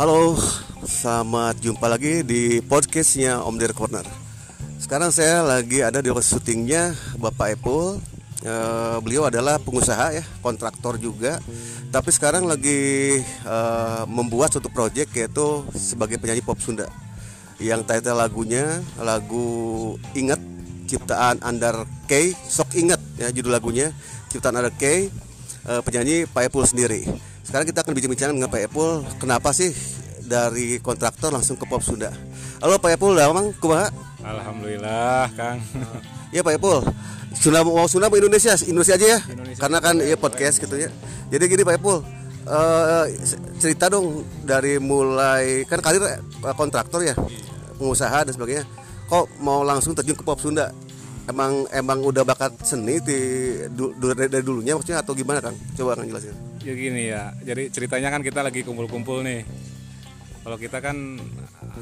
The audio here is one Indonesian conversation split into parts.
Halo, selamat jumpa lagi di podcastnya Om Dir Corner. Sekarang saya lagi ada di syutingnya Bapak Epul. E, beliau adalah pengusaha ya, kontraktor juga. Tapi sekarang lagi e, membuat suatu proyek yaitu sebagai penyanyi pop Sunda. Yang title lagunya lagu Ingat ciptaan Andar K, sok ingat ya judul lagunya ciptaan Andar K, e, penyanyi Pak Epul sendiri. Sekarang kita akan bincang-bincang dengan Pak Epul, kenapa sih dari kontraktor langsung ke pop Sunda? Halo Pak Epul, damang kumaha? Alhamdulillah, Kang. Iya Pak Epul. Sunda mau Sunda mau Indonesia, Indonesia aja ya. Indonesia. Karena kan ya podcast gitu ya. Jadi gini Pak Epul, uh, cerita dong dari mulai kan karir eh, kontraktor ya, pengusaha dan sebagainya. Kok mau langsung terjun ke pop Sunda? Emang emang udah bakat seni di dari, dari dulunya maksudnya atau gimana Kang? Coba Kang jelasin ya gini ya jadi ceritanya kan kita lagi kumpul-kumpul nih. Kalau kita kan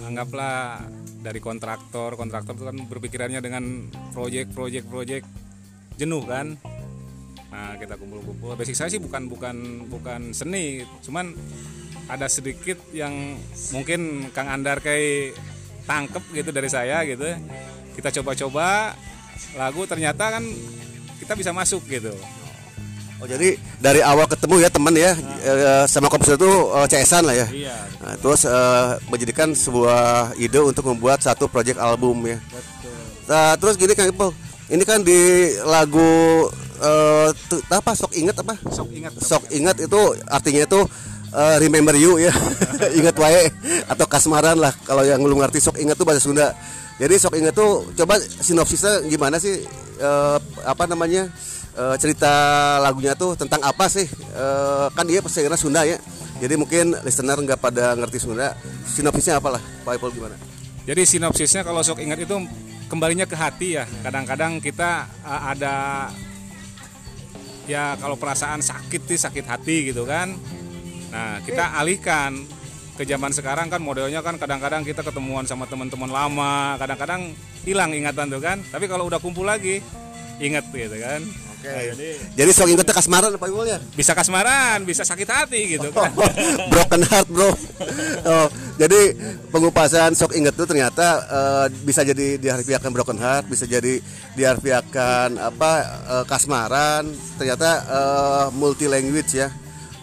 anggaplah dari kontraktor kontraktor itu kan berpikirannya dengan proyek proyek proyek jenuh kan. Nah kita kumpul-kumpul. Basic saya sih bukan bukan bukan seni. Cuman ada sedikit yang mungkin Kang Andar kayak tangkep gitu dari saya gitu. Kita coba-coba lagu ternyata kan kita bisa masuk gitu Oh jadi dari awal ketemu ya teman ya nah. sama komposer itu uh, CS-an lah ya. Iya. Nah, terus uh, menjadikan sebuah ide untuk membuat satu project album ya. Betul. Nah, terus gini Kang Ipul, ini kan di lagu uh, apa sok ingat apa? Sok ingat. Sok ingat itu artinya itu uh, remember you ya. ingat wae atau kasmaran lah kalau yang belum ngerti sok ingat tuh bahasa Sunda. Jadi sok ingat tuh coba sinopsisnya gimana sih uh, apa namanya? Uh, cerita lagunya tuh tentang apa sih? Uh, kan dia pasti Sunda ya. Jadi mungkin listener nggak pada ngerti Sunda. Sinopsisnya apalah, Pak Ipul gimana? Jadi sinopsisnya kalau sok ingat itu kembalinya ke hati ya. Kadang-kadang kita uh, ada ya kalau perasaan sakit sih sakit hati gitu kan. Nah kita alihkan ke zaman sekarang kan modelnya kan kadang-kadang kita ketemuan sama teman-teman lama, kadang-kadang hilang ingatan tuh kan. Tapi kalau udah kumpul lagi inget gitu kan. Oke. Nah, jadi jadi sok ingetnya kasmaran apa ya? Bisa kasmaran, bisa sakit hati gitu kan. broken heart, Bro. oh, jadi pengupasan sok inget itu ternyata uh, bisa jadi diharfiakan broken heart, bisa jadi diharfiakan apa uh, kasmaran, ternyata uh, multi language ya.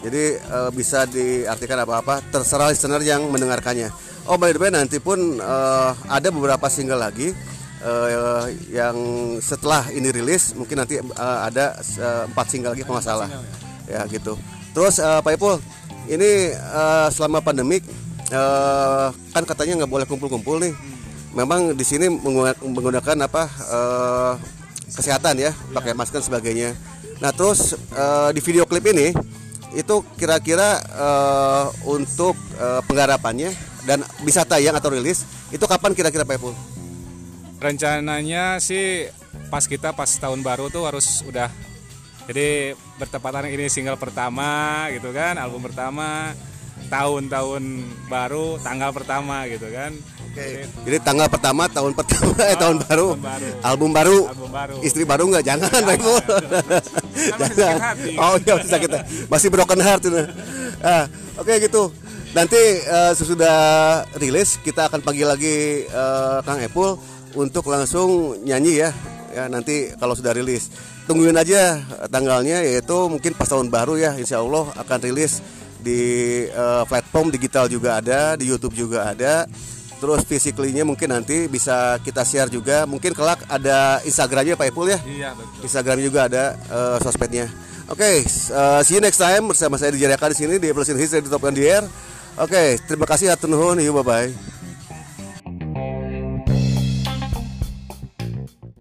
Jadi uh, bisa diartikan apa-apa terserah listener yang mendengarkannya. Oh by the way nanti pun uh, ada beberapa single lagi uh, yang setelah ini rilis mungkin nanti uh, ada uh, empat single lagi kalau nggak salah ya. ya gitu terus uh, Pak Ipul ini uh, selama pandemik uh, kan katanya nggak boleh kumpul-kumpul nih hmm. memang di sini menggunakan apa uh, kesehatan ya pakai iya. masker dan sebagainya nah terus uh, di video klip ini itu kira-kira uh, untuk uh, penggarapannya dan bisa tayang atau rilis itu kapan kira-kira Pak Ipul? Rencananya sih pas kita pas tahun baru tuh harus udah jadi bertepatan ini single pertama gitu kan album pertama tahun-tahun baru tanggal pertama gitu kan. Oke. Jadi, jadi tanggal pertama tahun pertama eh tahun baru, tahun baru. Album baru. Album baru. Istri baru nggak? Jangan Pak jangan. Oh iya masih sakit masih broken heart itu ah, oke okay, gitu. Nanti uh, sesudah rilis kita akan panggil lagi uh, Kang Epul untuk langsung nyanyi ya. Ya nanti kalau sudah rilis. Tungguin aja tanggalnya yaitu mungkin pas tahun baru ya Insya Allah akan rilis di uh, platform digital juga ada di YouTube juga ada. Terus physically-nya mungkin nanti bisa kita share juga. Mungkin kelak ada Instagramnya Pak Ipul ya? Iya betul. Instagram juga ada uh, sosmednya. Oke okay, uh, see you next time bersama saya di Jariaka di sini di Plus Hits di Top on the Air. Oke okay, terima kasih atur nuhun. Bye bye